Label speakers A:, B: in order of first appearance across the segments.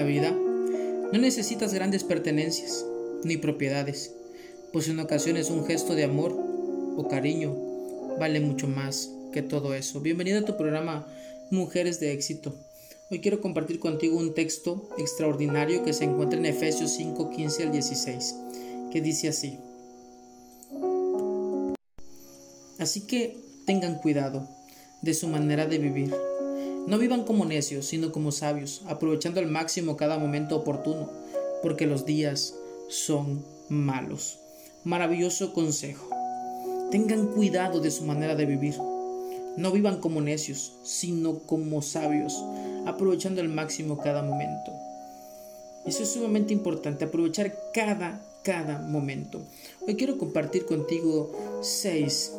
A: la vida, no necesitas grandes pertenencias ni propiedades, pues en ocasiones un gesto de amor o cariño vale mucho más que todo eso. Bienvenido a tu programa Mujeres de Éxito. Hoy quiero compartir contigo un texto extraordinario que se encuentra en Efesios 5, 15 al 16, que dice así. Así que tengan cuidado de su manera de vivir no vivan como necios, sino como sabios, aprovechando al máximo cada momento oportuno, porque los días son malos. Maravilloso consejo. Tengan cuidado de su manera de vivir. No vivan como necios, sino como sabios, aprovechando al máximo cada momento. Eso es sumamente importante, aprovechar cada, cada momento. Hoy quiero compartir contigo seis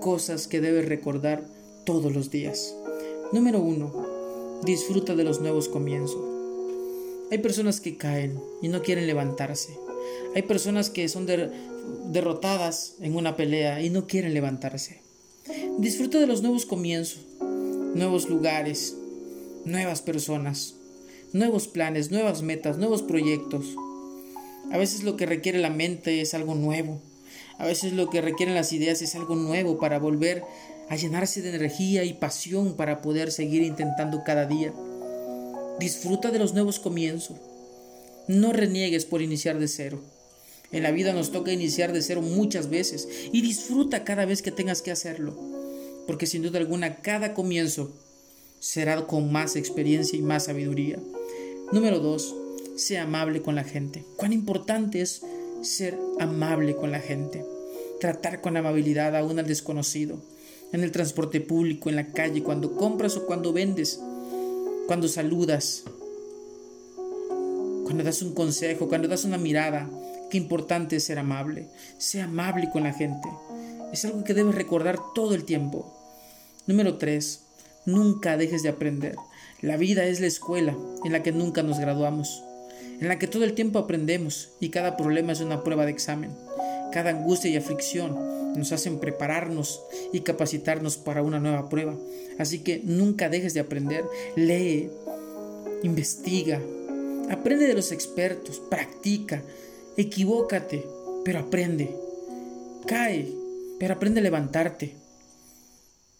A: cosas que debes recordar todos los días. Número 1. Disfruta de los nuevos comienzos. Hay personas que caen y no quieren levantarse. Hay personas que son derrotadas en una pelea y no quieren levantarse. Disfruta de los nuevos comienzos, nuevos lugares, nuevas personas, nuevos planes, nuevas metas, nuevos proyectos. A veces lo que requiere la mente es algo nuevo. A veces lo que requieren las ideas es algo nuevo para volver a llenarse de energía y pasión para poder seguir intentando cada día. Disfruta de los nuevos comienzos. No reniegues por iniciar de cero. En la vida nos toca iniciar de cero muchas veces y disfruta cada vez que tengas que hacerlo, porque sin duda alguna cada comienzo será con más experiencia y más sabiduría. Número 2. Sea amable con la gente. Cuán importante es ser amable con la gente. Tratar con amabilidad aún al desconocido en el transporte público, en la calle, cuando compras o cuando vendes, cuando saludas, cuando das un consejo, cuando das una mirada. Qué importante es ser amable. Sea amable con la gente. Es algo que debes recordar todo el tiempo. Número 3. Nunca dejes de aprender. La vida es la escuela en la que nunca nos graduamos, en la que todo el tiempo aprendemos y cada problema es una prueba de examen. Cada angustia y aflicción nos hacen prepararnos y capacitarnos para una nueva prueba. Así que nunca dejes de aprender, lee, investiga, aprende de los expertos, practica, equivócate, pero aprende. Cae, pero aprende a levantarte.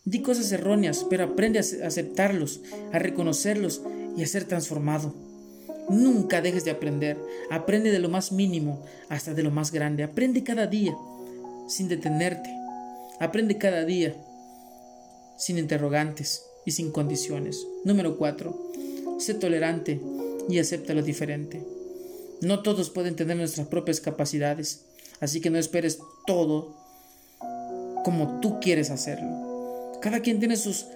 A: Di cosas erróneas, pero aprende a aceptarlos, a reconocerlos y a ser transformado. Nunca dejes de aprender. Aprende de lo más mínimo hasta de lo más grande. Aprende cada día sin detenerte. Aprende cada día, sin interrogantes y sin condiciones. Número 4. Sé tolerante y acepta lo diferente. No todos pueden tener nuestras propias capacidades, así que no esperes todo como tú quieres hacerlo. Cada quien tiene sus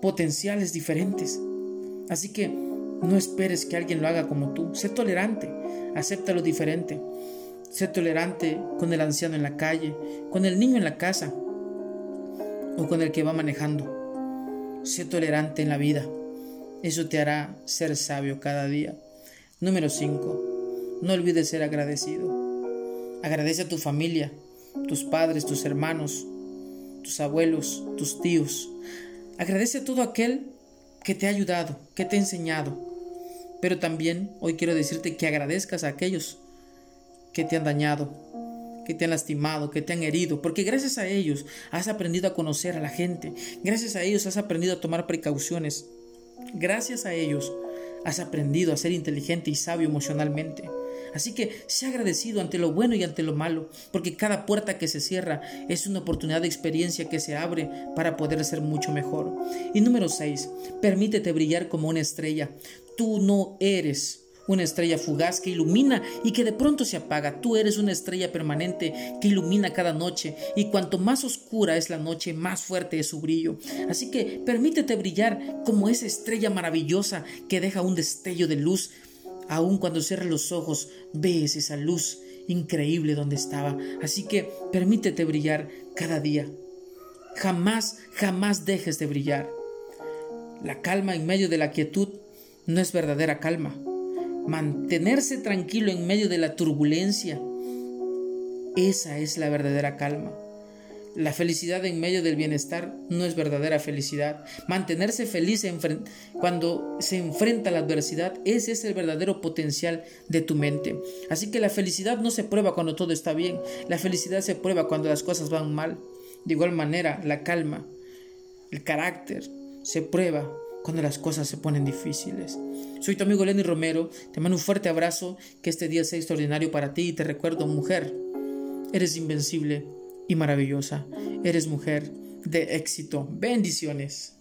A: potenciales diferentes, así que no esperes que alguien lo haga como tú. Sé tolerante, acepta lo diferente. Sé tolerante con el anciano en la calle, con el niño en la casa o con el que va manejando. Sé tolerante en la vida. Eso te hará ser sabio cada día. Número 5. No olvides ser agradecido. Agradece a tu familia, tus padres, tus hermanos, tus abuelos, tus tíos. Agradece a todo aquel que te ha ayudado, que te ha enseñado. Pero también hoy quiero decirte que agradezcas a aquellos que te han dañado, que te han lastimado, que te han herido, porque gracias a ellos has aprendido a conocer a la gente, gracias a ellos has aprendido a tomar precauciones, gracias a ellos has aprendido a ser inteligente y sabio emocionalmente. Así que sea agradecido ante lo bueno y ante lo malo, porque cada puerta que se cierra es una oportunidad de experiencia que se abre para poder ser mucho mejor. Y número 6, permítete brillar como una estrella. Tú no eres una estrella fugaz que ilumina y que de pronto se apaga. Tú eres una estrella permanente que ilumina cada noche y cuanto más oscura es la noche, más fuerte es su brillo. Así que permítete brillar como esa estrella maravillosa que deja un destello de luz. Aun cuando cierres los ojos, ves esa luz increíble donde estaba. Así que permítete brillar cada día. Jamás, jamás dejes de brillar. La calma en medio de la quietud no es verdadera calma mantenerse tranquilo en medio de la turbulencia. Esa es la verdadera calma. La felicidad en medio del bienestar no es verdadera felicidad. Mantenerse feliz cuando se enfrenta a la adversidad, ese es el verdadero potencial de tu mente. Así que la felicidad no se prueba cuando todo está bien, la felicidad se prueba cuando las cosas van mal. De igual manera, la calma, el carácter, se prueba cuando las cosas se ponen difíciles. Soy tu amigo Lenny Romero, te mando un fuerte abrazo, que este día sea extraordinario para ti y te recuerdo, mujer, eres invencible y maravillosa. Eres mujer de éxito. Bendiciones.